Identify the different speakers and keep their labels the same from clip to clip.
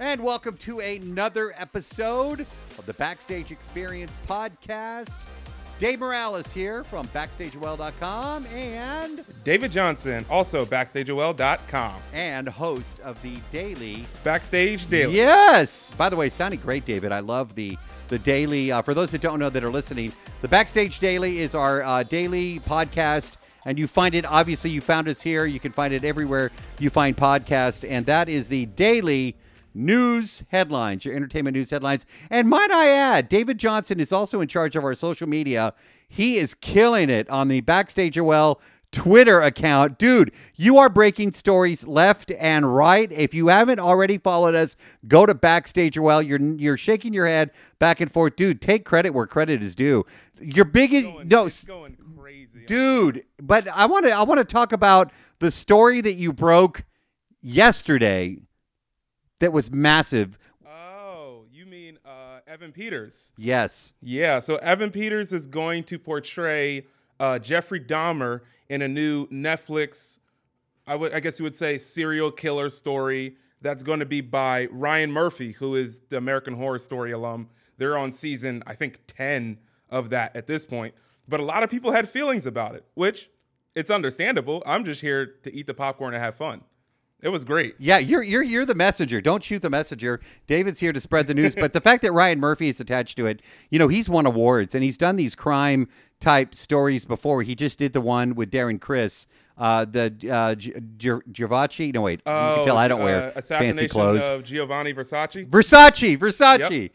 Speaker 1: And welcome to another episode of the Backstage Experience podcast. Dave Morales here from BackstageOL.com and
Speaker 2: David Johnson, also BackstageOL.com.
Speaker 1: and host of the daily.
Speaker 2: Backstage Daily.
Speaker 1: Yes. By the way, sounding great, David. I love the the daily. Uh, for those that don't know that are listening, the Backstage Daily is our uh, daily podcast. And you find it, obviously, you found us here. You can find it everywhere you find podcast. And that is the daily news headlines, your entertainment news headlines. And might I add, David Johnson is also in charge of our social media. He is killing it on the Backstage OL Twitter account. Dude, you are breaking stories left and right. If you haven't already followed us, go to Backstage OL. You're you're shaking your head back and forth. Dude, take credit where credit is due. Your biggest no
Speaker 2: going crazy.
Speaker 1: dude but i want to i want to talk about the story that you broke yesterday that was massive
Speaker 2: Oh, you mean uh, Evan Peters?
Speaker 1: yes
Speaker 2: Yeah, so Evan Peters is going to portray uh, Jeffrey Dahmer in a new Netflix, I would, I guess you would say, serial killer story that's going to be by Ryan Murphy, who is the American Horror Story alum. They're on season, I think, 10 of that at this point. But a lot of people had feelings about it, which it's understandable. I'm just here to eat the popcorn and have fun. It was great.
Speaker 1: yeah you're you're you're the messenger don't shoot the messenger david's here to spread the news but the fact that ryan murphy is attached to it you know he's won awards and he's done these crime type stories before he just did the one with darren criss uh, the uh, Gi- Gi- Giovacci. No wait, you can tell I don't
Speaker 2: uh,
Speaker 1: wear fancy
Speaker 2: assassination
Speaker 1: clothes.
Speaker 2: of Giovanni Versace.
Speaker 1: Versace, Versace.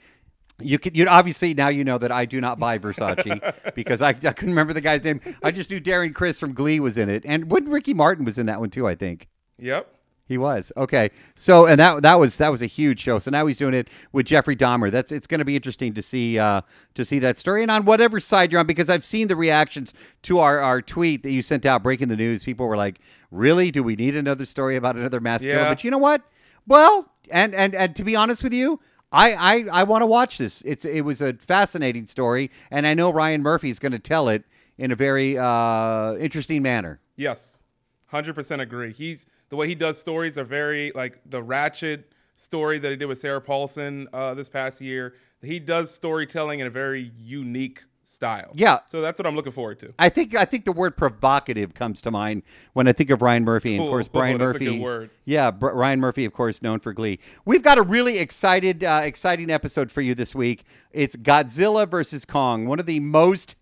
Speaker 1: You could, you obviously now you know that I do not buy Versace because I, I couldn't remember the guy's name. I just knew Darren Criss from Glee was in it, and when Ricky Martin was in that one too, I think
Speaker 2: Yep.
Speaker 1: He was. Okay, so and that that was that was a huge show. So now he's doing it with Jeffrey Dahmer. That's it's going to be interesting to see uh, to see that story and on whatever side you're on because I've seen the reactions to our our tweet that you sent out breaking the news. People were like, "Really? Do we need another story about another mass killer?" But you know what? Well, and and and to be honest with you. I, I, I want to watch this. It's it was a fascinating story, and I know Ryan Murphy is going to tell it in a very uh, interesting manner.
Speaker 2: Yes, hundred percent agree. He's the way he does stories are very like the Ratched story that he did with Sarah Paulson uh, this past year. He does storytelling in a very unique style.
Speaker 1: Yeah.
Speaker 2: so that's what I'm looking forward to.
Speaker 1: I think I think the word provocative comes to mind when I think of Ryan Murphy, and of course Brian
Speaker 2: that's a
Speaker 1: Murphy. Yeah, Br- Ryan Murphy, of course, known for Glee. We've got a really excited, uh, exciting episode for you this week. It's Godzilla versus Kong, one of the most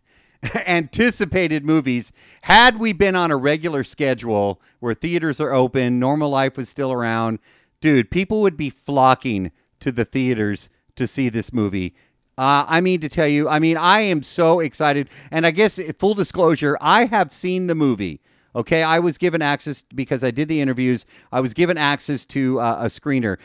Speaker 1: anticipated movies. Had we been on a regular schedule where theaters are open, normal life was still around, dude, people would be flocking to the theaters to see this movie. Uh, I mean to tell you, I mean, I am so excited. And I guess, full disclosure, I have seen the movie. Okay, I was given access because I did the interviews. I was given access to uh, a screener.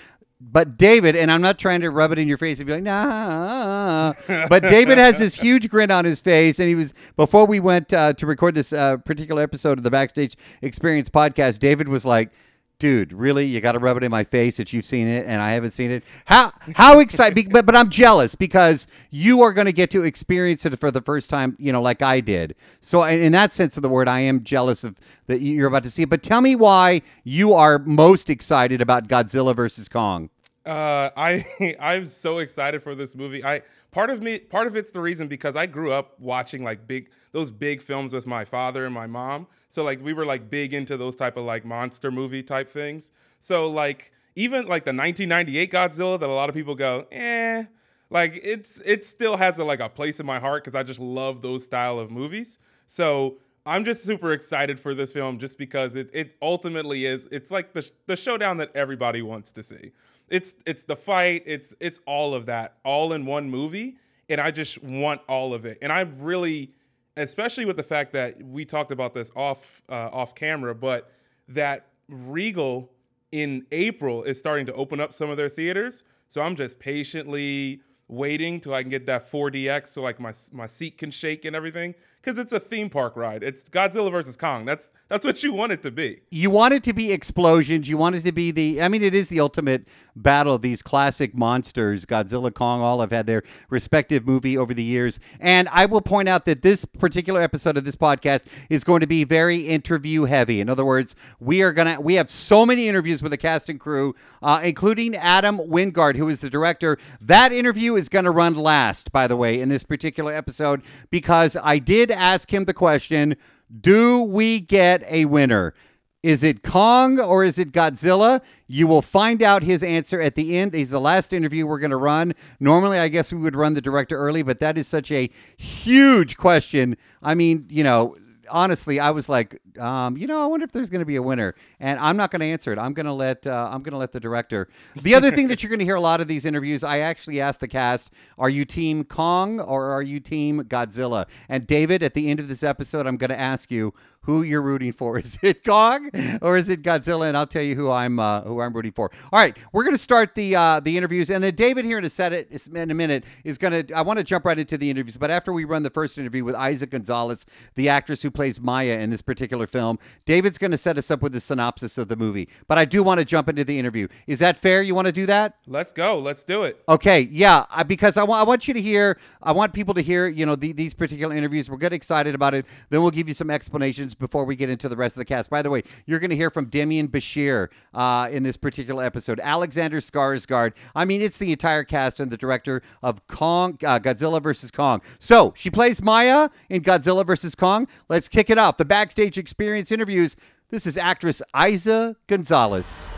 Speaker 1: But David, and I'm not trying to rub it in your face and be like, nah. But David has this huge grin on his face, and he was before we went uh, to record this uh, particular episode of the Backstage Experience podcast. David was like, "Dude, really? You got to rub it in my face that you've seen it and I haven't seen it? How how excited? But but I'm jealous because you are going to get to experience it for the first time, you know, like I did. So in in that sense of the word, I am jealous of that you're about to see it. But tell me why you are most excited about Godzilla versus Kong.
Speaker 2: Uh, I I'm so excited for this movie. I part of me part of it's the reason because I grew up watching like big those big films with my father and my mom. So like we were like big into those type of like monster movie type things. So like even like the 1998 Godzilla that a lot of people go, eh, like it's it still has a, like a place in my heart because I just love those style of movies. So I'm just super excited for this film just because it, it ultimately is it's like the the showdown that everybody wants to see. It's it's the fight, it's it's all of that all in one movie and I just want all of it. And I really especially with the fact that we talked about this off uh, off camera, but that Regal in April is starting to open up some of their theaters. So I'm just patiently waiting till I can get that 4DX so like my my seat can shake and everything because it's a theme park ride. It's Godzilla versus Kong. That's that's what you want it to be.
Speaker 1: You want it to be explosions. You want it to be the. I mean, it is the ultimate battle of these classic monsters. Godzilla, Kong, all have had their respective movie over the years. And I will point out that this particular episode of this podcast is going to be very interview heavy. In other words, we are gonna we have so many interviews with the cast and crew, uh, including Adam Wingard, who is the director. That interview is going to run last, by the way, in this particular episode because I did ask him the question do we get a winner? Is it Kong or is it Godzilla? You will find out his answer at the end. He's the last interview we're going to run. Normally, I guess we would run the director early, but that is such a huge question. I mean, you know, honestly, I was like, um, you know, I wonder if there's going to be a winner, and I'm not going to answer it. I'm going to let uh, I'm going to let the director. The other thing that you're going to hear a lot of these interviews, I actually asked the cast, "Are you Team Kong or are you Team Godzilla?" And David, at the end of this episode, I'm going to ask you who you're rooting for. Is it Kong or is it Godzilla? And I'll tell you who I'm uh, who I'm rooting for. All right, we're going to start the uh, the interviews, and then David here in a set it in a minute is going to. I want to jump right into the interviews, but after we run the first interview with Eiza Gonzalez, the actress who plays Maya in this particular film, David's going to set us up with the synopsis of the movie. But I do want to jump into the interview. Is that fair? You want to do that?
Speaker 2: Let's go. Let's do it.
Speaker 1: Okay, yeah, I- because I want I want you to hear. I want people to hear. You know the, these particular interviews. We'll get excited about it. Then we'll give you some explanations before we get into the rest of the cast. By the way, you're going to hear from Demian Bichir uh, in this particular episode. Alexander Skarsgård. I mean, it's the entire cast and the director of Kong, uh, Godzilla versus Kong. So she plays Maya in Godzilla versus Kong. Let's kick it off. The backstage experience interviews. This is actress Eiza Gonzalez.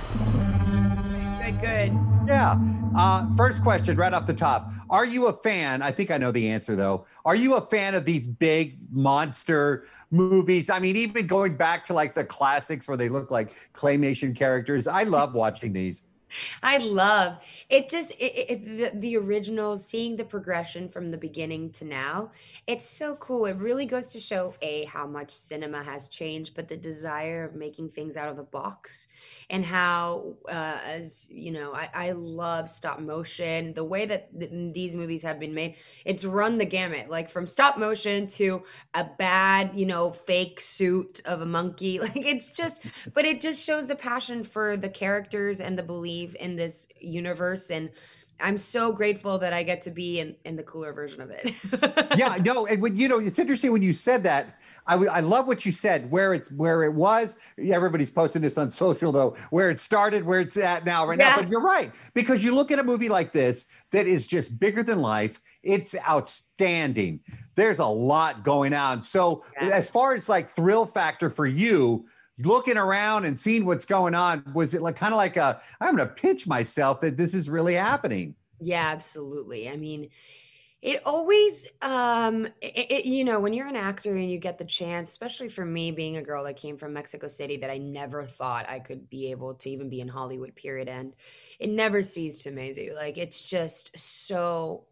Speaker 3: Good, good.
Speaker 1: Yeah. Uh, first question, right off the top. Are you a fan? I think I know the answer, though. Are you a fan of these big monster movies? I mean, even going back to like the classics where they look like claymation characters. I love watching these.
Speaker 3: I love it. Just it, it, the, the original, seeing the progression from the beginning to now, it's so cool. It really goes to show a how much cinema has changed, but the desire of making things out of the box, and how, uh, as you know, I, I love stop motion. The way that th- these movies have been made, it's run the gamut, like from stop motion to a bad, you know, fake suit of a monkey. Like it's just, but it just shows the passion for the characters and the belief in this universe. And I'm so grateful that I get to be in, in the cooler version of it.
Speaker 1: yeah, no, and when you know, it's interesting when you said that. I love what you said. Where it's where it was. Everybody's posting this on social though. Where it started, where it's at now, right now. But you're right because you look at a movie like this that is just bigger than life. It's outstanding. There's a lot going on. So
Speaker 3: Yeah.
Speaker 1: as far as like thrill factor for you. Looking around and seeing what's going on, was it like kind of like a I'm going to pitch myself that this is really happening?
Speaker 3: Yeah, absolutely. I mean, it always, um, it, it, you know, when you're an actor and you get the chance, especially for me being a girl that came from Mexico City, that I never thought I could be able to even be in Hollywood, period. And it never ceased to amaze you. Like, it's just so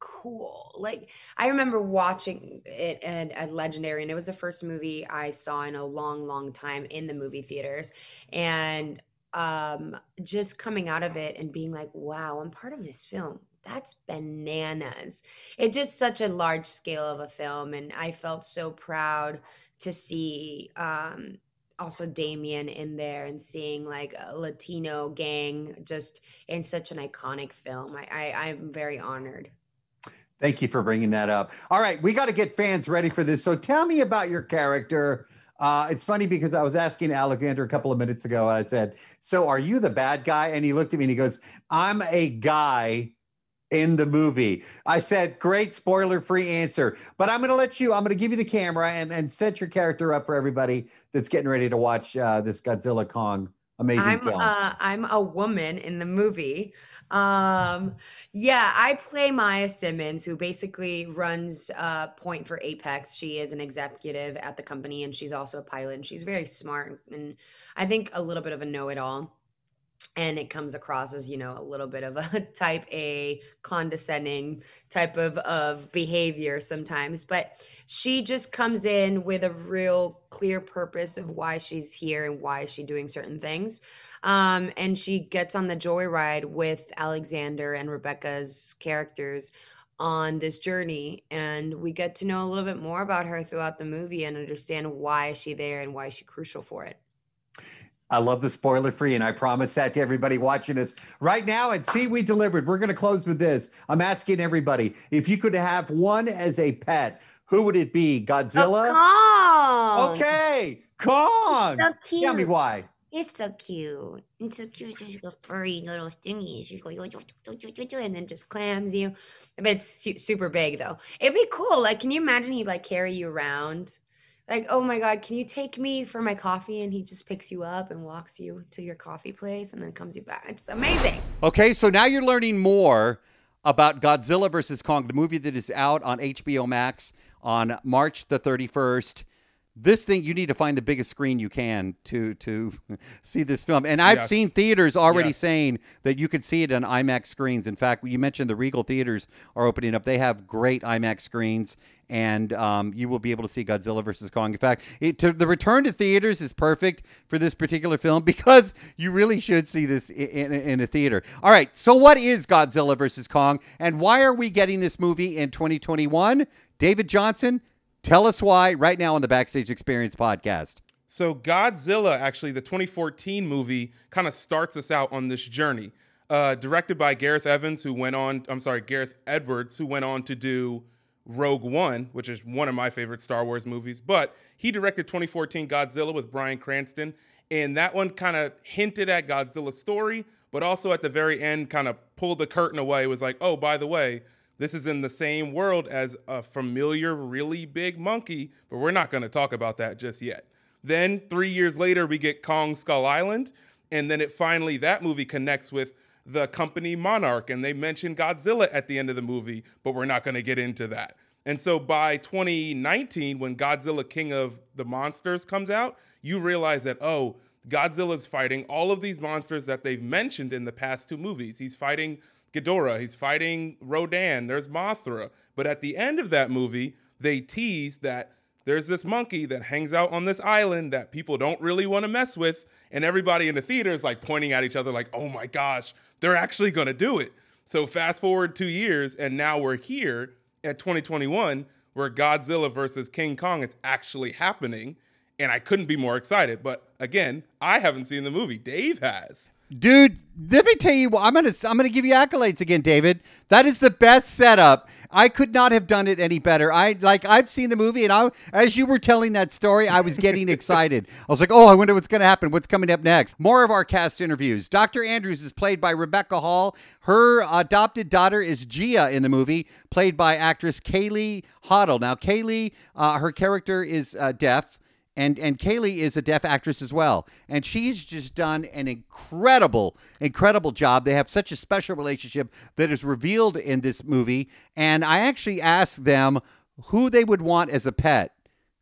Speaker 3: cool. Like, I remember watching it at, Legendary, and it was the first movie I saw in a long, long time in the movie theaters. And um just coming out of it and being like wow i'm part of this film that's bananas it's just such a large scale of a film and i felt so proud to see um also demian in there and seeing like a latino gang just in such an iconic film i, I i'm very honored
Speaker 1: Thank you for bringing that up. All right, we got to get fans ready for this. So tell me about your character. Uh, it's funny because I was asking Alexander a couple of minutes ago, and I said, "So are you the bad guy?" And he looked at me and he goes, "I'm a guy." In the movie, I said, "Great spoiler-free answer." But I'm going to let you. I'm going to give you the camera and and set your character up for everybody that's getting ready to watch uh, this Godzilla Kong amazing
Speaker 3: I'm
Speaker 1: film.
Speaker 3: uh I'm a woman in the movie. Um yeah, I play Maya Simmons who basically runs uh Point for Apex. She is an executive at the company and she's also a pilot and she's very smart and I think a little bit of a know-it-all. And it comes across as, you know, a little bit of a type A condescending type of of behavior sometimes, but she just comes in with a real clear purpose of why she's here and why is she doing certain things um, and she gets on the joyride with alexander and rebecca's characters on this journey and we get to know a little bit more about her throughout the movie and understand why is she there and why is she crucial for it.
Speaker 1: I love the spoiler free, and I promise that to everybody watching us right now. And see, we delivered. We're going to close with this. I'm asking everybody if you could have one as a pet, who would it be? Oh, Godzilla?
Speaker 3: Oh, Kong.
Speaker 1: Okay, Kong.
Speaker 3: So cute.
Speaker 1: Tell me why.
Speaker 3: It's so cute. It's so cute. She's got furry little thingies. She goes, and then just clams you. But it's su- super big though. It'd be cool. Like, can you imagine he'd like carry you around? Like, oh my God, can you take me for my coffee? And he just picks you up and walks you to your coffee place and then comes you back. It's amazing.
Speaker 1: Okay, so now you're learning more about Godzilla versus Kong, the movie that is out on HBO Max on March the 31st this thing you need to find the biggest screen you can to to see this film. And i've yes. seen theaters already yes. saying that you could see it on imax screens. In fact you mentioned the regal theaters are opening up. They have great imax screens and um, you will be able to see godzilla versus kong. In fact it, to, the return to theaters is perfect for this particular film because you really should see this in, in, in a theater. All right so what is godzilla versus kong and why are we getting this movie in 2021 david johnson Tell us why right now on the Backstage Experience podcast.
Speaker 2: So, Godzilla, actually, the 2014 movie, kind of starts us out on this journey. Uh, directed by Gareth Evans, who went on, I'm sorry, Gareth Edwards, who went on to do Rogue One, which is one of my favorite Star Wars movies. But he directed 2014 Godzilla with Bryan Cranston. And that one kind of hinted at Godzilla's story, but also at the very end kind of pulled the curtain away. It was like, oh, by the way, this is in the same world as a familiar, really big monkey, but we're not going to talk about that just yet. Then, three years later, we get Kong Skull Island, and then it finally, that movie connects with the company Monarch, and they mention Godzilla at the end of the movie, but we're not going to get into that. And so by 2019, when Godzilla King of the Monsters comes out, you realize that, oh, Godzilla's fighting all of these monsters that they've mentioned in the past two movies. He's fighting Ghidorah, he's fighting Rodan, there's Mothra. But at the end of that movie, they tease that there's this monkey that hangs out on this island that people don't really want to mess with. And everybody in the theater is like pointing at each other, like, oh my gosh, they're actually going to do it. So fast forward two years, and now we're here at 2021 where Godzilla versus King Kong is actually happening. And I couldn't be more excited. But again, I haven't seen the movie. Dave has.
Speaker 1: Dude, let me tell you, I'm gonna I'm gonna give you accolades again, David. That is the best setup. I could not have done it any better. I like I've seen the movie, and I, as you were telling that story, I was getting excited. I was like, oh, I wonder what's gonna happen. What's coming up next? More of our cast interviews. Dr. Andrews is played by Rebecca Hall. Her adopted daughter is Gia in the movie, played by actress Kaylee Hottle. Now, Kaylee, uh, her character is uh, deaf and and Kaylee is a deaf actress as well, and she's just done an incredible, incredible job. They have such a special relationship that is revealed in this movie, and I actually asked them who they would want as a pet,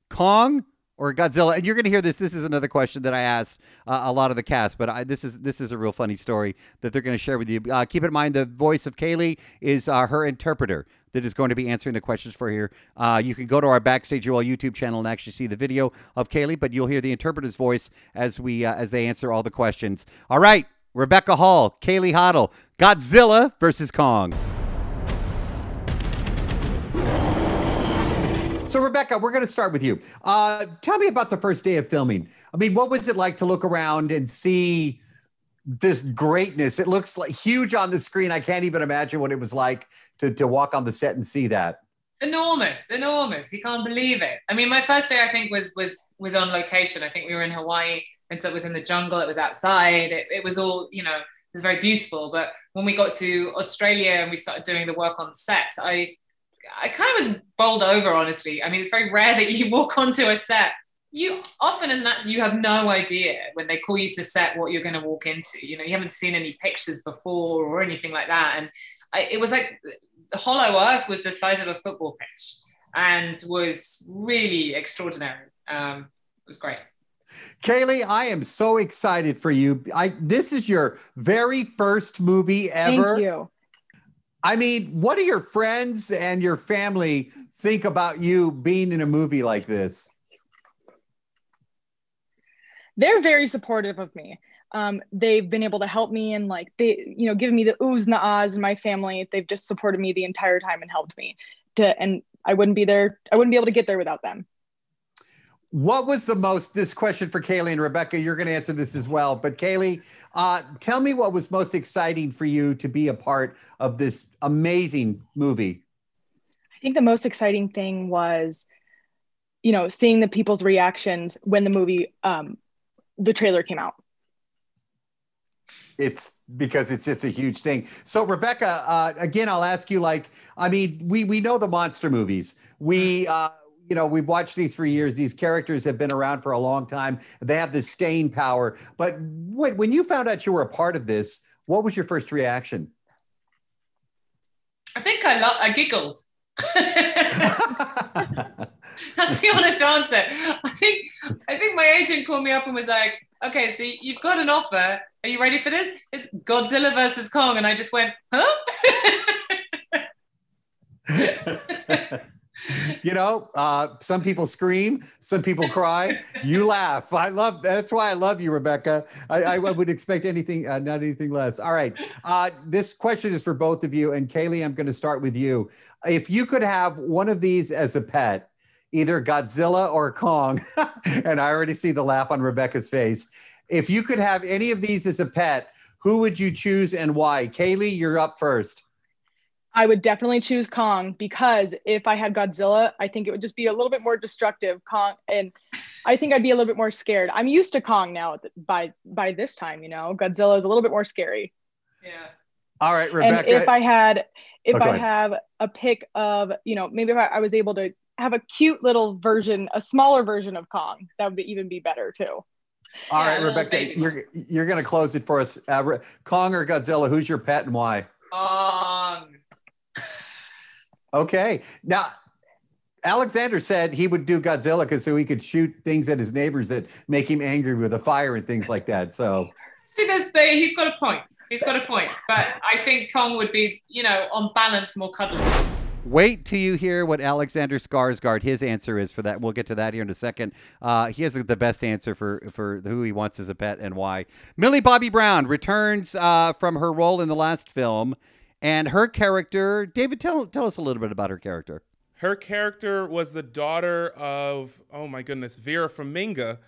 Speaker 1: Kong or Godzilla. And you're going to hear this. This is another question that I asked uh, a lot of the cast, but I, this is this is a real funny story that they're going to share with you. Uh, keep in mind the voice of Kaylee is uh, her interpreter that is going to be answering the questions for here. Uh, you can go to our Backstage OL YouTube channel and actually see the video of Kaylee, but you'll hear the interpreter's voice as we uh, as they answer all the questions. All right, Rebecca Hall, Kaylee Hottle, Godzilla versus Kong. So, Rebecca, we're going to start with you. Uh, tell me about the first day of filming. I mean, what was it like to look around and see this greatness? It looks like huge on the screen. I can't even imagine what it was like to, to walk on the set and see that?
Speaker 4: Enormous, enormous. You can't believe it. I mean, my first day, I think, was was was on location. I think we were in Hawaii, and so it was in the jungle. It was outside. It, it was all, you know, it was very beautiful. But when we got to Australia and we started doing the work on sets, I I kind of was bowled over, honestly. I mean, it's very rare that you walk onto a set. You often, as an actor, you have no idea when they call you to set what you're going to walk into. You know, you haven't seen any pictures before or anything like that, and I, it was like Hollow Earth was the size of a football pitch and was really extraordinary. Um, it was great.
Speaker 1: Kaylee, I am so excited for you. I this is your very first movie ever.
Speaker 5: Thank you.
Speaker 1: I mean, what do your friends and your family think about you being in a movie like this?
Speaker 5: They're very supportive of me. Um, they've been able to help me and like they, you know, give me the oohs and the ahs in my family. They've just supported me the entire time and helped me to, and I wouldn't be there. I wouldn't be able to get there without them.
Speaker 1: What was the most, this question for Kaylee and Rebecca, you're going to answer this as well. But Kaylee, uh, tell me what was most exciting for you to be a part of this amazing movie?
Speaker 5: I think the most exciting thing was, you know, seeing the people's reactions when the movie, um, the trailer came out.
Speaker 1: It's because it's just a huge thing. So Rebecca, uh, again, I'll ask you. Like, I mean, we we know the monster movies. We uh, you know, we've watched these for years. These characters have been around for a long time. They have this staying power. But when, when you found out you were a part of this, what was your first reaction?
Speaker 4: I think I lo- I giggled. That's the honest answer. I think I think my agent called me up and was like, "Okay, so you've got an offer. Are you ready for this? It's Godzilla versus Kong." And I just went, "Huh?"
Speaker 1: you know, uh, some people scream, some people cry. You laugh. I love. That's why I love you, Rebecca. I, I would expect anything, uh, not anything less. All right. Uh, this question is for both of you, and Kaylee, I'm going to start with you. If you could have one of these as a pet, either Godzilla or Kong, and I already see the laugh on Rebecca's face. If you could have any of these as a pet, who would you choose and why? Kaylee, you're up first.
Speaker 5: I would definitely choose Kong because if I had Godzilla, I think it would just be a little bit more destructive. Kong, and I think I'd be a little bit more scared. I'm used to Kong now by by this time. You know, Godzilla is a little bit more scary.
Speaker 4: Yeah.
Speaker 1: All right, Rebecca.
Speaker 5: And if I had, if
Speaker 1: Oh, go
Speaker 5: I have a pick of, you know, maybe if I, I was able to have a cute little version, a smaller version of Kong, that would be, even be better too.
Speaker 1: All
Speaker 4: Yeah,
Speaker 1: right, Rebecca,
Speaker 4: baby
Speaker 1: you're you're going to close it for us. Uh, Re- Kong or Godzilla? Who's your pet and why?
Speaker 4: Kong.
Speaker 1: Okay. Now, Alexander said he would do Godzilla because so he could shoot things at his neighbors that make him angry with a fire and things like that. So,
Speaker 4: See, there's the, he's got a point. He's got a point. But I think Kong would be, you know, on balance, more cuddly.
Speaker 1: Wait till you hear what Alexander Skarsgård his answer is for that. We'll get to that here in a second. Uh, he has the best answer for for who he wants as a pet and why. Millie Bobby Brown returns uh, from her role in the last film, and her character. David, tell tell us a little bit about her character.
Speaker 2: Her character was the daughter of, oh my goodness, Vera Farmiga,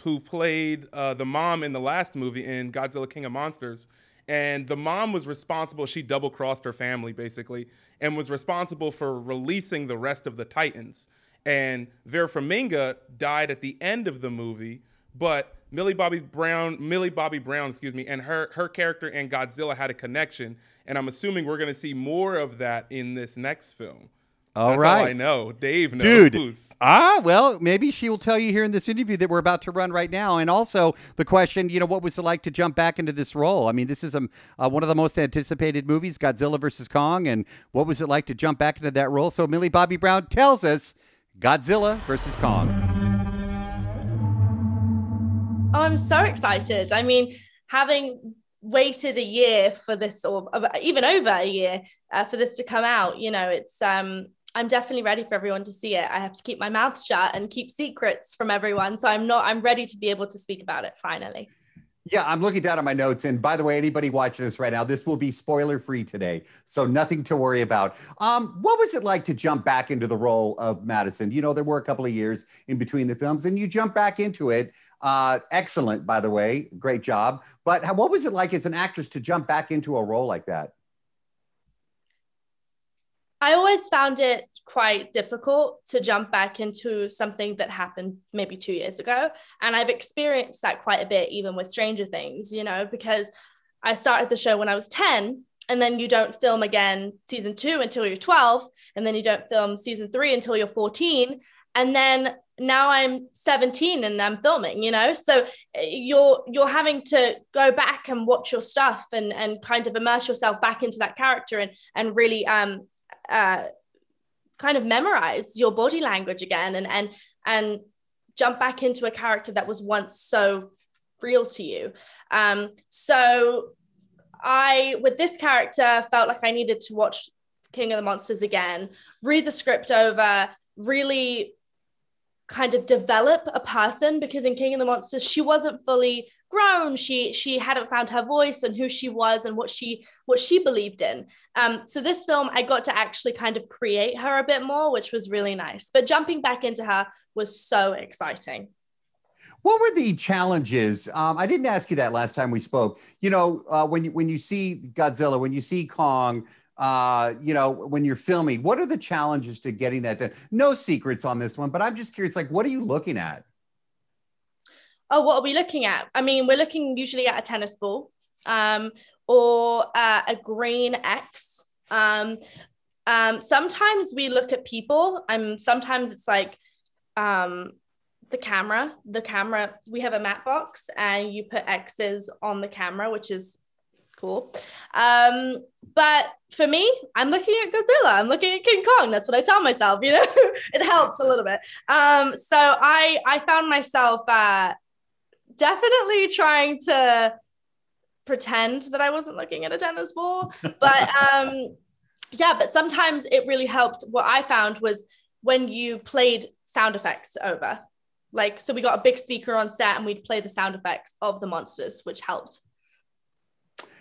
Speaker 2: who played uh, the mom in the last movie in Godzilla King of Monsters. And the mom was responsible, she double crossed her family basically, and was responsible for releasing the rest of the Titans. And Vera Farmiga died at the end of the movie, but Millie Bobby Brown, Millie Bobby Brown, excuse me, and her her character and Godzilla had a connection, and I'm assuming we're going to see more of that in this next film.
Speaker 1: All
Speaker 2: That's
Speaker 1: right.
Speaker 2: all I know. Dave knows.
Speaker 1: Dude. Ah, well, maybe she will tell you here in this interview that we're about to run right now. And also the question, you know, what was it like to jump back into this role? I mean, this is um, uh, one of the most anticipated movies, Godzilla versus Kong. And what was it like to jump back into that role? So Millie Bobby Brown tells us Godzilla versus Kong.
Speaker 6: Oh, I'm so excited. I mean, having waited a year for this, or even over a year uh, for this to come out, you know, it's um, I'm definitely ready for everyone to see it. I have to keep my mouth shut and keep secrets from everyone, so I'm not. I'm ready to be able to speak about it finally.
Speaker 1: Yeah, I'm looking down at my notes. And by the way, anybody watching this right now, this will be spoiler free today. So nothing to worry about. Um, what was it like to jump back into the role of Madison? You know, there were a couple of years in between the films and you jump back into it. Uh, excellent, by the way. Great job. But how, what was it like as an actress to jump back into a role like that?
Speaker 6: I always found it quite difficult to jump back into something that happened maybe two years ago. And I've experienced that quite a bit, even with Stranger Things, you know, because I started the show when I was 10, and then you don't film again season two until you're 12, and then you don't film season three until you're 14. And then now I'm 17 and I'm filming, you know? So uh, you're you're having to go back and watch your stuff and and kind of immerse yourself back into that character and and really um uh, kind of memorize your body language again and and and jump back into a character that was once so real to you. Um so i with this character felt like i needed to watch king of the monsters again read the script over really kind of develop a person because in King of the Monsters she wasn't fully grown she she hadn't found her voice and who she was and what she what she believed in um so this film I got to actually kind of create her a bit more which was really nice but jumping back into her was so exciting
Speaker 1: what were the challenges? Um, I didn't ask you that last time we spoke. You know, uh, when you when you see Godzilla, when you see Kong, uh, you know, when you're filming, what are the challenges to getting that done? No secrets on this one, but I'm just curious, like, what are you looking at?
Speaker 6: Oh, what are we looking at? I mean, we're looking usually at a tennis ball um, or uh, a green X. Um, um, sometimes we look at people. Um, sometimes it's like um, the camera. The camera, we have a matte box and you put X's on the camera, which is cool. Um, but for me, I'm looking at Godzilla. I'm looking at King Kong. That's what I tell myself. You know, it helps a little bit. Um, so I I found myself uh, definitely trying to pretend that I wasn't looking at a tennis ball, but um, yeah. But sometimes it really helped. What I found was when you played sound effects over. Like, so we got a big speaker on set and we'd play the sound effects of the monsters, which helped.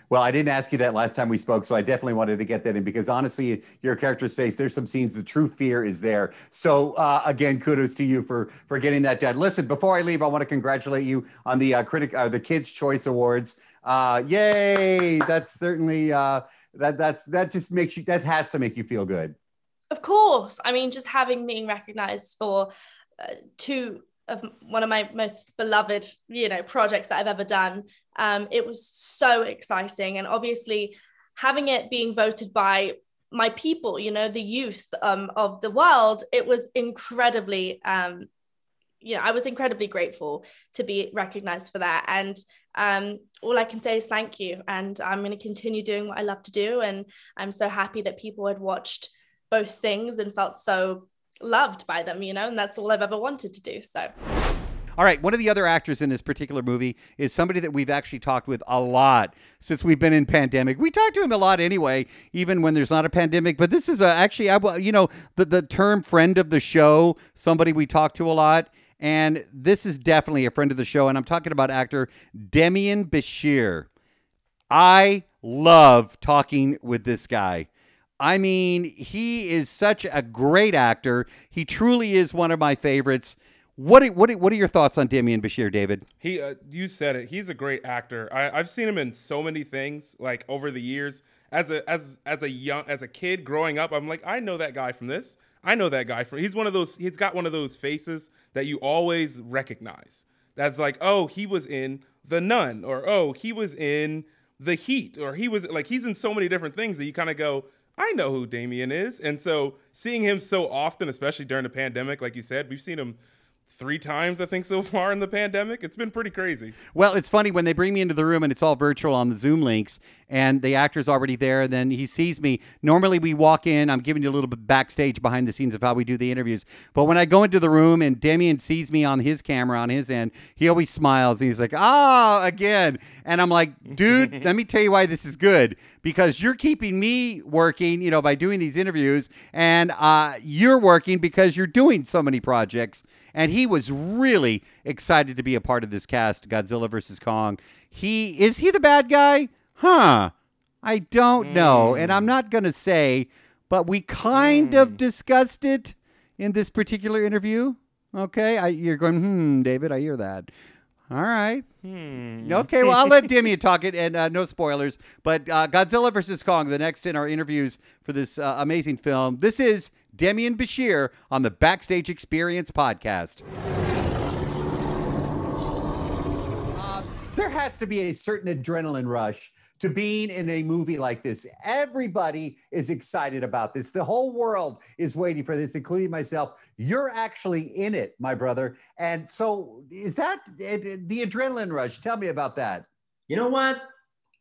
Speaker 1: Well, I didn't ask you that last time we spoke, so I definitely wanted to get that in because honestly, your character's face, there's some scenes, the true fear is there. So uh, again, kudos to you for for getting that done. Listen, before I leave, I want to congratulate you on the uh, critic, uh, the Kids Choice Awards. Uh, yay! That's certainly uh, that that's that just makes you that has to make you feel good.
Speaker 6: Of course, I mean, just having being recognized for uh, two of one of my most beloved you know projects that i've ever done. Um, it was so exciting. And obviously having it being voted by my people you know the youth um, of the world it was incredibly um, you know i was incredibly grateful to be recognized for that. And um, all i can say is thank you. And i'm going to continue doing what i love to do. And i'm so happy that people had watched both things and felt so loved by them, you know, and that's all I've ever wanted to do. So.
Speaker 1: All right, one of the other actors in this particular movie is somebody that we've actually talked with a lot since we've been in pandemic. We talk to him a lot anyway, even when there's not a pandemic. But this is a, actually, I, you know, the the term "friend of the show," somebody we talk to a lot, and this is definitely a friend of the show. And I'm talking about actor Demian Bichir. I love talking with this guy. I mean, he is such a great actor. He truly is one of my favorites. What are, what are, what are your thoughts on Demian Bichir, David?
Speaker 2: He, uh, you said it. He's a great actor. I, I've seen him in so many things, like over the years. As a as as a young as a kid growing up, I'm like, I know that guy from this. I know that guy from. He's one of those. He's got one of those faces that you always recognize. That's like, oh, he was in The Nun, or oh, he was in The Heat, or he was like, he's in so many different things that you kind of go, I know who Demian is. And so seeing him so often, especially during the pandemic, like you said, we've seen him three times, I think, so far in the pandemic. It's been pretty crazy.
Speaker 1: Well, it's funny when they bring me into the room and it's all virtual on the Zoom links, and the actor's already there. And then he sees me. Normally, we walk in. I'm giving you a little bit backstage behind the scenes of how we do the interviews. But when I go into the room and Demian sees me on his camera on his end, he always smiles and he's like, "Ah, again." And I'm like, "Dude, let me tell you why this is good because you're keeping me working, you know, by doing these interviews, and uh, you're working because you're doing so many projects." And he was really excited to be a part of this cast, Godzilla versus Kong. He is he the bad guy? Huh. I don't know. And I'm not going to say, but we kind of discussed it in this particular interview. Okay. I, you're going, hmm, David, I hear that. All right. Hmm. Okay, well, I'll let Demian talk it, and uh, no spoilers. But uh, Godzilla versus Kong, the next in our interviews for this uh, amazing film. This is Demian Bichir on the Backstage Experience podcast. Uh, there has to be a certain adrenaline rush to being in a movie like this. Everybody is excited about this. The whole world is waiting for this, including myself. You're actually in it, my brother. And so, is that the adrenaline rush? Tell me about that.
Speaker 7: You know what?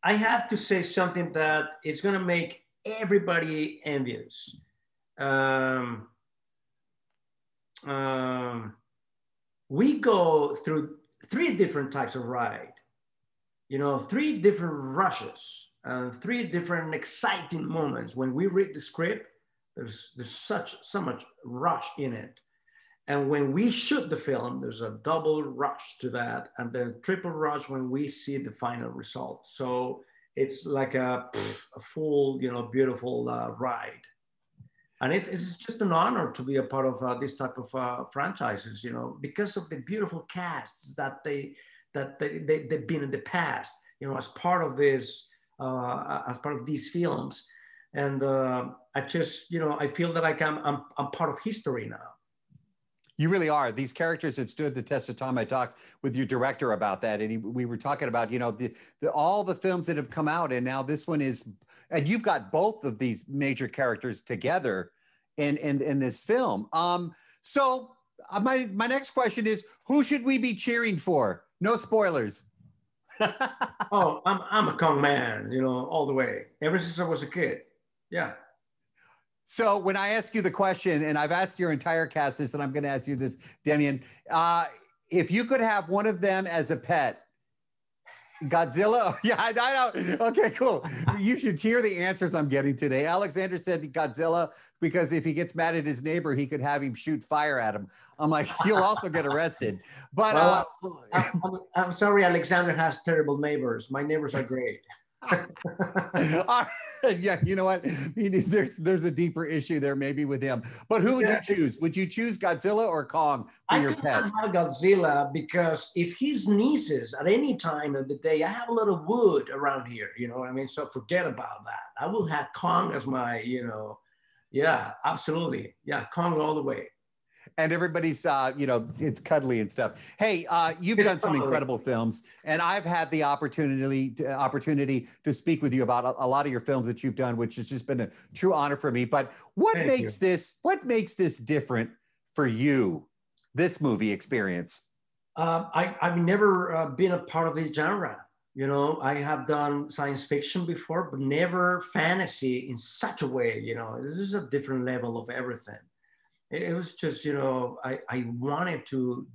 Speaker 7: I have to say something that is going to make everybody envious. Um, um, we go through three different types of ride you know, three different rushes and three different exciting moments. When we read the script, there's there's such so much rush in it. And when we shoot the film, there's a double rush to that, and then triple rush when we see the final result. So it's like a, a full, you know, beautiful uh, ride. And it, it's just an honor to be a part of uh, this type of uh, franchises, you know, because of the beautiful casts that they that they, they they've been in the past, you know, as part of this, uh, as part of these films. And uh, I just, you know, I feel that I can, I'm, I'm part of history now.
Speaker 1: You really are. These characters have stood the test of time. I talked with your director about that, and he, we were talking about you know the, the, all the films that have come out, and now this one is, and you've got both of these major characters together in in, in this film. Um, so uh, my my next question is, who should we be cheering for? No spoilers.
Speaker 7: oh, I'm I'm a Kong man, you know, all the way. Ever since I was a kid. Yeah.
Speaker 1: So when I ask you the question, and I've asked your entire cast this, and I'm going to ask you this, Demian, uh, if you could have one of them as a pet, Godzilla? yeah, I, know. Okay, cool. You should hear the answers I'm getting today. Alexander said Godzilla because if he gets mad at his neighbor, he could have him shoot fire at him. I'm like, he'll also get arrested. But well,
Speaker 7: uh, I'm, I'm sorry, Alexander has terrible neighbors. My neighbors are great.
Speaker 1: yeah, you know what? There's there's a deeper issue there maybe with him. But who would you choose? Would you choose Godzilla or Kong for
Speaker 7: I
Speaker 1: your pet?
Speaker 7: I have Godzilla because if he sneezes at any time of the day, I have a lot of wood around here. You know what I mean? So forget about that. I will have Kong as my, you know, yeah, absolutely. Yeah, Kong all the way
Speaker 1: and everybody's uh, you know it's cuddly and stuff. Hey, uh, you've done some incredible films, and I've had the opportunity to, opportunity to speak with you about a, a, lot of your films that you've done, which has just been a true honor for me. But what Thank makes you. this what makes this different for you? This movie experience.
Speaker 7: Uh, I, I've never uh, been a part of this genre. You know, I have done science fiction before, but never fantasy in such a way. You know, this is a different level of everything it, was just you know I, I wanted to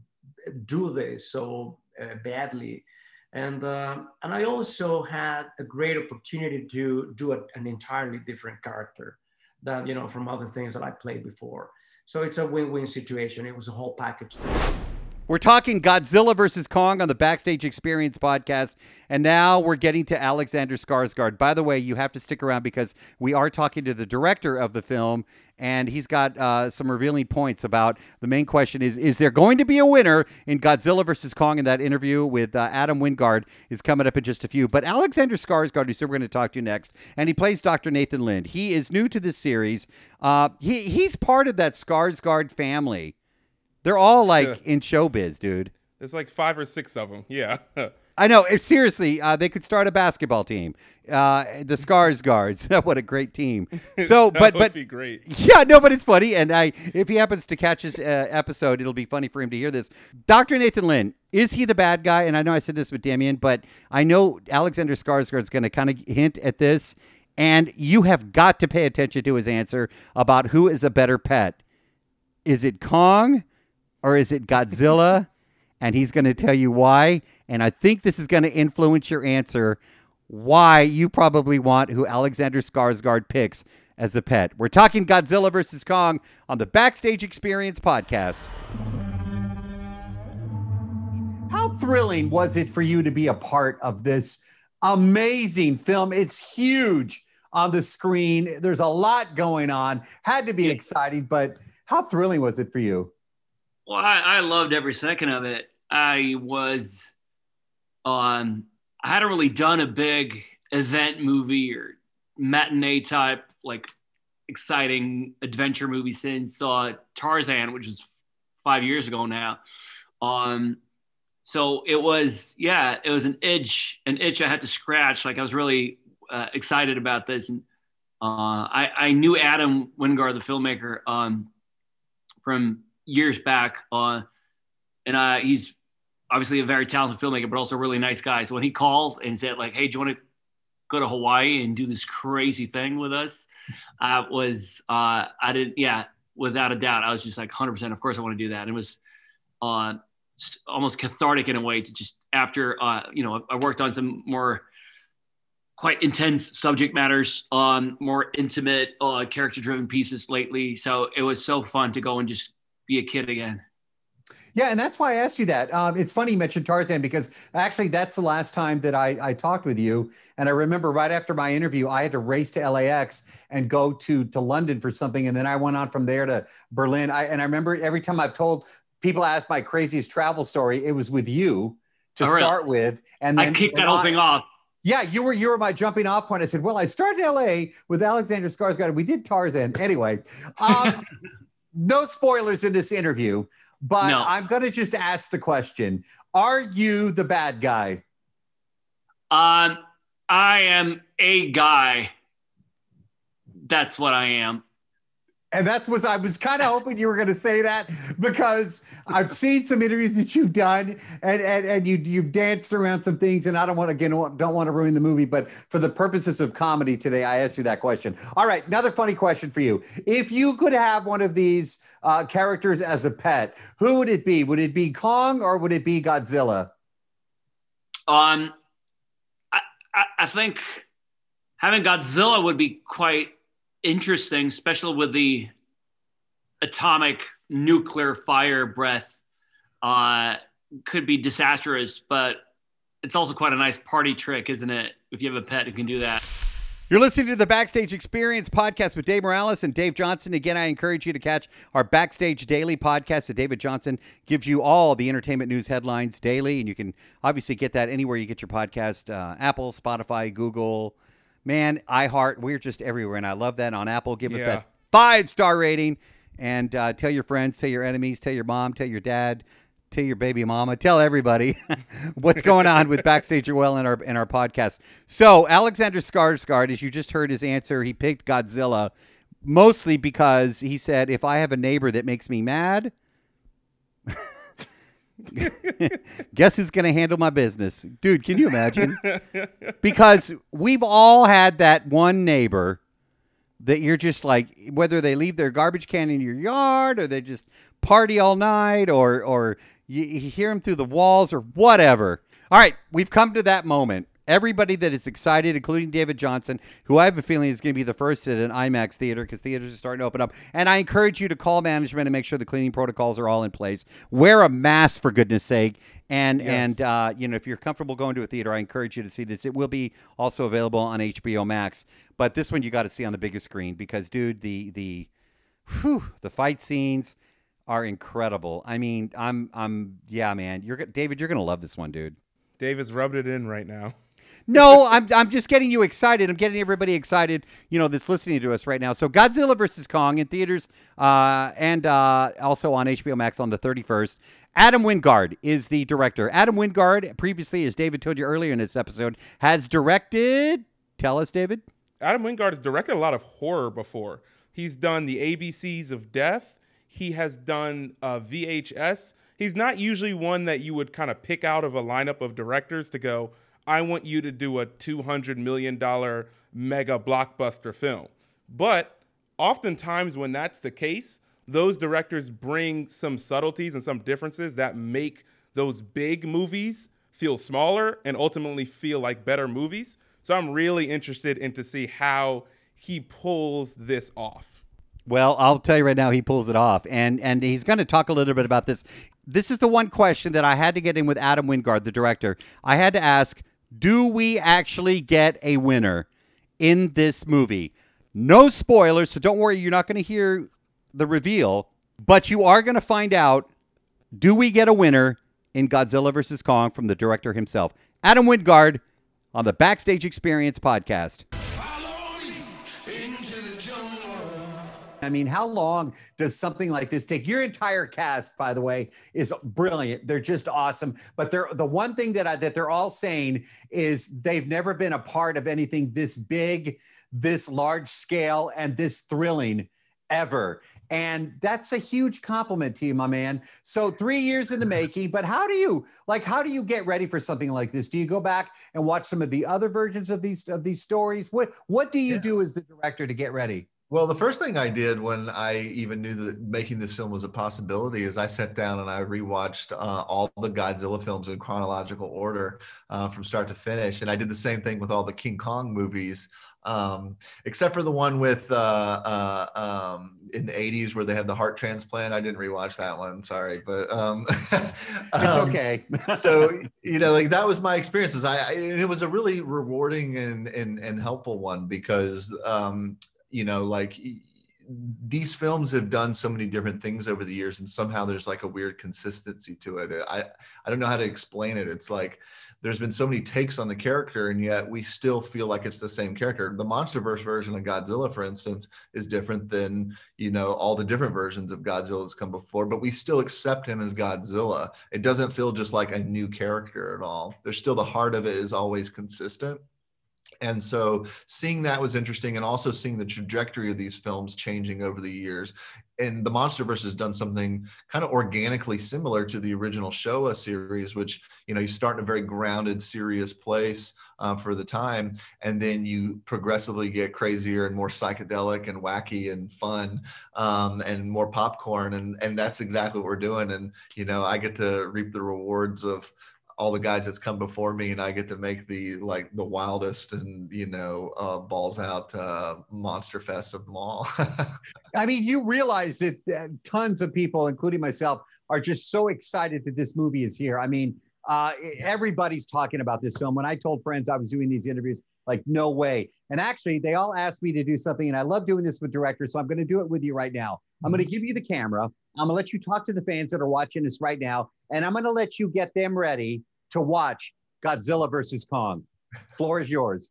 Speaker 7: do this so uh, badly and uh, and I also had a great opportunity to do a, an entirely different character that you know from other things that I played before. So it's a win-win situation. It was a whole package.
Speaker 1: We're talking Godzilla versus Kong on the Backstage Experience podcast. And now we're getting to Alexander Skarsgård. By the way, you have to stick around because we are talking to the director of the film, and he's got uh, some revealing points about the main question is Is there going to be a winner in Godzilla versus Kong? In that interview with uh, Adam Wingard is coming up in just a few. But Alexander Skarsgård, who we're going to talk to you next, and he plays Dr. Nathan Lind. He is new to this series. Uh, he, he's part of that Skarsgård family. They're all like yeah. in showbiz, dude.
Speaker 2: There's like five or six of them. Yeah.
Speaker 1: I know. Seriously, uh, they could start a basketball team. Uh, the Scars Guards. what a great team. So, but but
Speaker 2: be great.
Speaker 1: Yeah, no, but it's funny. And I, if he happens to catch this uh, episode, it'll be funny for him to hear this. Dr. Nathan Lind is he the bad guy? And I know I said this with Demian, but I know Alexander Skarsgård is going to kind of hint at this. And you have got to pay attention to his answer about who is a better pet. Is it Kong? Or is it Godzilla? and he's going to tell you why. And I think this is going to influence your answer why you probably want who Alexander Skarsgård picks as a pet. We're talking Godzilla versus Kong on the Backstage Experience podcast. How thrilling was it for you to be a part of this amazing film? It's huge on the screen. There's a lot going on. Had to be exciting, but how thrilling was it for you?
Speaker 8: Well, I, I loved every second of it. I was, um, I hadn't really done a big event movie or matinee type, like exciting adventure movie since uh, Tarzan, which was five years ago now. Um, so it was, yeah, it was an itch, an itch I had to scratch. Like I was really uh, excited about this, and uh, I, I knew Adam Wingard, the filmmaker, um, from years back. Uh, and uh, he's obviously a very talented filmmaker, but also a really nice guy. So when he called and said like, "Hey, do you want to go to Hawaii and do this crazy thing with us?" I was uh, I didn't, yeah, without a doubt, I was just like 100. percent Of course, I want to do that. And it was uh, almost cathartic in a way to just after uh, you know I worked on some more quite intense subject matters on more intimate uh, character driven pieces lately so it was so fun to go and just be a kid again.
Speaker 1: Yeah, and that's why I asked you that. Um, it's funny you mentioned Tarzan because actually that's the last time that I, I talked with you. And I remember right after my interview, I had to race to LAX and go to to London for something, and then I went on from there to Berlin. I, and I remember every time I've told people ask my craziest travel story, it was with you to
Speaker 8: Oh,
Speaker 1: start with, and then
Speaker 8: I kicked that whole thing off.
Speaker 1: Yeah, you were you were my jumping off point. I said, well, I started in LA with Alexander Skarsgård. We did Tarzan anyway. Um, no spoilers in this interview, but
Speaker 8: No.
Speaker 1: I'm going to just ask the question: Are you the bad guy?
Speaker 8: Um, I am a guy. That's what I am.
Speaker 1: And that's what I was kind of hoping you were going to say that because I've seen some interviews that you've done and and, and you you've danced around some things and I don't want to again don't want to ruin the movie but for the purposes of comedy today I asked you that question. All right, another funny question for you. If you could have one of these uh, characters as a pet, who would it be? Would it be Kong or would it be Godzilla?
Speaker 8: Um, I, I, I think having Godzilla would be quite interesting, especially with the atomic nuclear fire breath. Uh, could be disastrous, but it's also quite a nice party trick, isn't it? If you have a pet who can do that.
Speaker 1: You're listening to the Backstage Experience podcast with Dave Morales and Dave Johnson. Again, I encourage you to catch our Backstage Daily podcast that David Johnson gives you all the entertainment news headlines daily. And you can obviously get that anywhere you get your podcast uh, Apple, Spotify, Google, man, iHeart. We're just everywhere. And I love that on Apple. Give us
Speaker 2: Yeah.
Speaker 1: that five star rating and uh, tell your friends, tell your enemies, tell your mom, tell your dad. Tell your baby mama, tell everybody what's going on with Backstage OL in our in our podcast. So Alexander Skarsgård, as you just heard his answer, he picked Godzilla mostly because he said, "If I have a neighbor that makes me mad, guess who's going to handle my business, dude? Can you imagine? because we've all had that one neighbor that you're just like whether they leave their garbage can in your yard or they just party all night or or you, you hear them through the walls or whatever. All right, we've come to that moment. Everybody that is excited, including David Johnson, who I have a feeling is going to be the first at an IMAX theater because theaters are starting to open up. And I encourage you to call management and make sure the cleaning protocols are all in place. Wear a mask for goodness sake. And and uh, you know if you're comfortable going to a theater, I encourage you to see this. It will be also available on HBO Max, but this one you got to see on the biggest screen because, dude, the the whew, the fight scenes are incredible. I mean, I'm I'm yeah, man. You're David. You're gonna love this one, dude.
Speaker 2: David's rubbed it in right now.
Speaker 1: No, I'm I'm just getting you excited. I'm getting everybody excited. You know that's listening to us right now. So Godzilla versus Kong in theaters uh, and uh, also on HBO Max on the 31st. Adam Wingard is the director. Adam Wingard, previously, as David told you earlier in this episode, has directed. Tell us, David.
Speaker 2: Adam Wingard has directed a lot of horror before. He's done the ABCs of Death. He has done uh, VHS. He's not usually one that you would kind of pick out of a lineup of directors to go, I want you to do a $200 million mega blockbuster film. But oftentimes, when that's the case, those directors bring some subtleties and some differences that make those big movies feel smaller and ultimately feel like better movies. So I'm really interested in to see how he pulls this off.
Speaker 1: Well, I'll tell you right now, he pulls it off, and and he's going to talk a little bit about this. This is the one question that I had to get in with Adam Wingard, the director. I had to ask, do we actually get a winner in this movie? No spoilers, so don't worry, you're not going to hear the reveal, but you are going to find out. Do we get a winner in Godzilla vs Kong from the director himself, Adam Wingard, on the Backstage Experience podcast? I mean, how long does something like this take? Your entire cast, by the way, is brilliant. They're just awesome. But they're the one thing that I, that they're all saying is they've never been a part of anything this big, this large scale, and this thrilling ever. And that's a huge compliment to you, my man. So three years in the making, but how do you like how do you get ready for something like this? Do you go back and watch some of the other versions of these of these stories? What what do you do as the director to get ready?
Speaker 9: Well, the first thing I did when I even knew that making this film was a possibility is I sat down and I rewatched uh, all the Godzilla films in chronological order uh, from start to finish. And I did the same thing with all the King Kong movies. um, except for the one with uh, uh, um, in the 80s where they had the heart transplant. I didn't rewatch that one. Sorry, but um,
Speaker 1: it's
Speaker 9: um,
Speaker 1: okay.
Speaker 9: so you know, like that was my experiences. I, I it was a really rewarding and and and helpful one because um, you know, like these films have done so many different things over the years and somehow there's like a weird consistency to it. I i don't know how to explain it. It's like there's been so many takes on the character and yet we still feel like it's the same character. The monsterverse version of godzilla for instance is different than you know all the different versions of godzilla that's come before but we still accept him as godzilla. It doesn't feel just like a new character at all. There's still the heart of it is always consistent and so seeing that was interesting and also seeing the trajectory of these films changing over the years. And the monsterverse has done something kind of organically similar to the original showa series which you know you start in a very grounded serious place uh, for the time and then you progressively get crazier and more psychedelic and wacky and fun um, and more popcorn and and that's exactly what we're doing. And you know i get to reap the rewards of all the guys that's come before me and I get to make the like the wildest and you know uh, balls out uh, monster fest of them all.
Speaker 1: I mean, you realize that uh, tons of people, including myself, are just so excited that this movie is here. I mean, uh, everybody's talking about this film. When I told friends I was doing these interviews, like, no way. And actually, they all asked me to do something, and I love doing this with directors. So I'm going to do it with you right now. I'm going to give you the camera. I'm going to let you talk to the fans that are watching this right now, and I'm going to let you get them ready to watch Godzilla versus Kong. Floor is yours.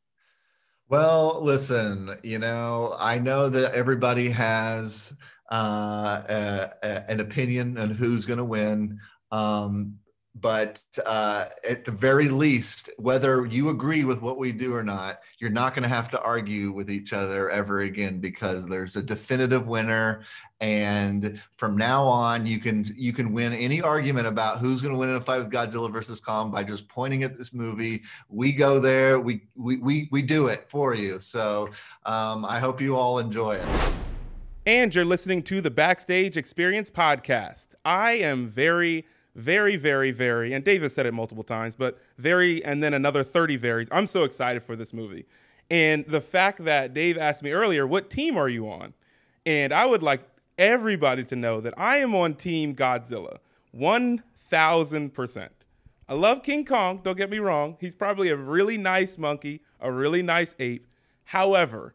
Speaker 9: Well, listen, you know, I know that everybody has uh, a, a, an opinion on who's going to win. Um, but uh, at the very least, whether you agree with what we do or not, you're not going to have to argue with each other ever again because there's a definitive winner. And from now on, you can you can win any argument about who's going to win in a fight with Godzilla versus Kong by just pointing at this movie. We go there, we we we, we do it for you. So um, I hope you all enjoy it.
Speaker 2: And you're listening to the Backstage Experience podcast. I am very very, very, very, and David said it multiple times, but very, and then another 30 varies. I'm so excited for this movie. And the fact that Dave asked me earlier, what team are you on? And I would like everybody to know that I am on Team Godzilla, 1000%. I love King Kong, don't get me wrong. He's probably a really nice monkey, a really nice ape. However,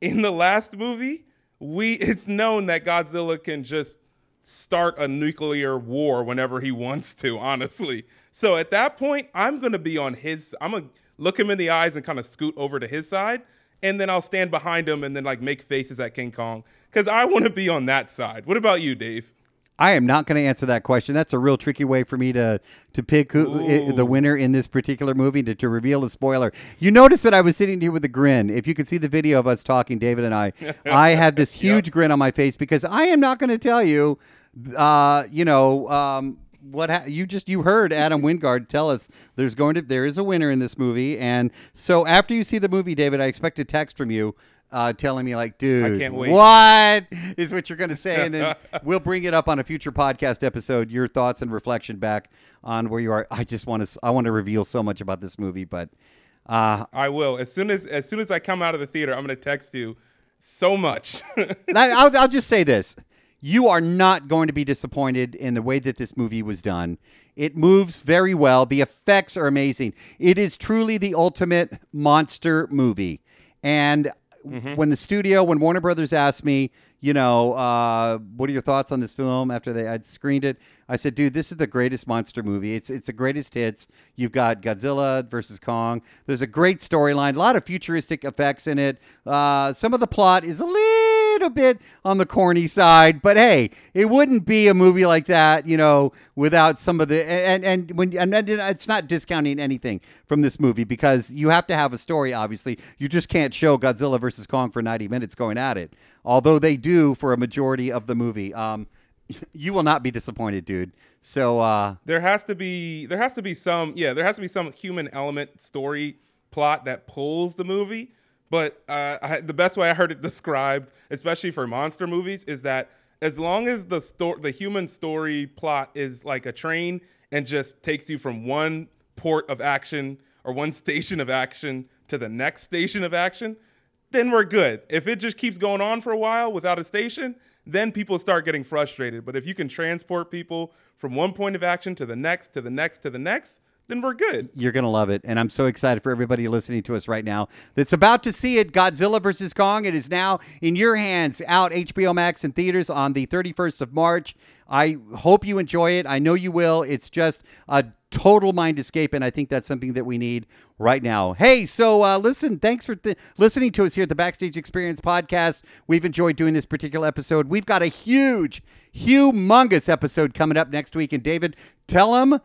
Speaker 2: in the last movie, we it's known that Godzilla can just start a nuclear war whenever he wants to, honestly. So at that point, I'm going to be on his, I'm going to look him in the eyes and kind of scoot over to his side. And then I'll stand behind him and then like make faces at King Kong because I want to be on that side. What about you, Dave?
Speaker 1: I am not going to answer that question. That's a real tricky way for me to to pick who i- the winner in this particular movie to, to reveal a spoiler. You notice that I was sitting here with a grin. If you could see the video of us talking, David and I, I had this huge grin on my face because I am not going to tell you, uh, you know, um, what ha- you just you heard Adam Wingard tell us there's going to there is a winner in this movie, and so after you see the movie, David, I expect a text from you. Uh, telling me like, dude, I
Speaker 2: can't wait.
Speaker 1: what is what you're going to say, and then we'll bring it up on a future podcast episode. Your thoughts and reflection back on where you are. I just want to, I want to reveal so much about this movie, but uh,
Speaker 2: I will. As soon as as soon as I come out of the theater, I'm going to text you so much.
Speaker 1: I- I'll, I'll just say this: you are not going to be disappointed in the way that this movie was done. It moves very well. The effects are amazing. It is truly the ultimate monster movie. And when the studio, when Warner Brothers asked me, you know, uh, what are your thoughts on this film after they had screened it? I said, dude, this is the greatest monster movie. It's it's the greatest hits. You've got Godzilla versus Kong. There's a great storyline, a lot of futuristic effects in it. Uh, some of the plot is a little bit on the corny side, but hey, it wouldn't be a movie like that, you know, without some of the and and when and it's not discounting anything from this movie because you have to have a story. Obviously, you just can't show Godzilla versus Kong for 90 minutes going at it. Although they do for a majority of the movie. Um, you will not be disappointed, dude. So uh,
Speaker 2: there has to be there has to be some yeah there has to be some human element story plot that pulls the movie but uh, I, the best way i heard it described especially for monster movies is that as long as the sto- the human story plot is like a train and just takes you from one port of action or one station of action to the next station of action, then we're good. If it just keeps going on for a while without a station, then people start getting frustrated. But if you can transport people from one point of action to the next, to the next, to the next, then we're good.
Speaker 1: You're going to love it. And I'm so excited for everybody listening to us right now that's about to see it Godzilla vs. Kong. It is now in your hands, out HBO Max and theaters on the 31st of March. I hope you enjoy it. I know you will. It's just a total mind escape, and I think that's something that we need right now. Hey, so uh, listen, thanks for th- listening to us here at the Backstage Experience podcast. We've enjoyed doing this particular episode. We've got a huge, humongous episode coming up next week. And David, tell them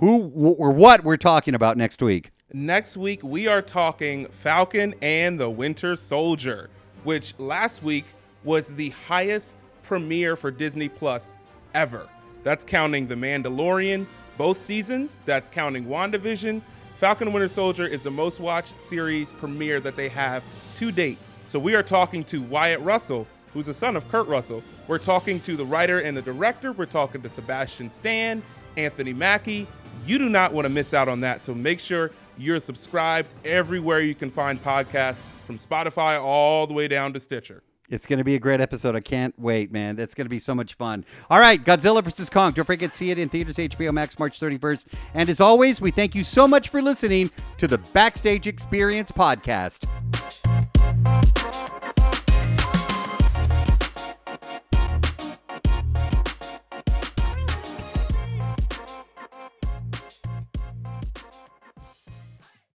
Speaker 1: who or what we're talking about next week.
Speaker 2: Next week, we are talking Falcon and the Winter Soldier, which last week was the highest premiere for Disney Plus ever. That's counting The Mandalorian, both seasons. That's counting WandaVision. Falcon Winter Soldier is the most watched series premiere that they have to date. So we are talking to Wyatt Russell, who's the son of Kurt Russell. We're talking to the writer and the director. We're talking to Sebastian Stan, Anthony Mackie. You do not want to miss out on that. So make sure you're subscribed everywhere you can find podcasts, from Spotify all the way down to Stitcher.
Speaker 1: It's going to be a great episode. I can't wait, man. It's going to be so much fun. All right, Godzilla vs. Kong. Don't forget to see it in theaters HBO Max March 31st. And as always, we thank you so much for listening to the Backstage Experience podcast.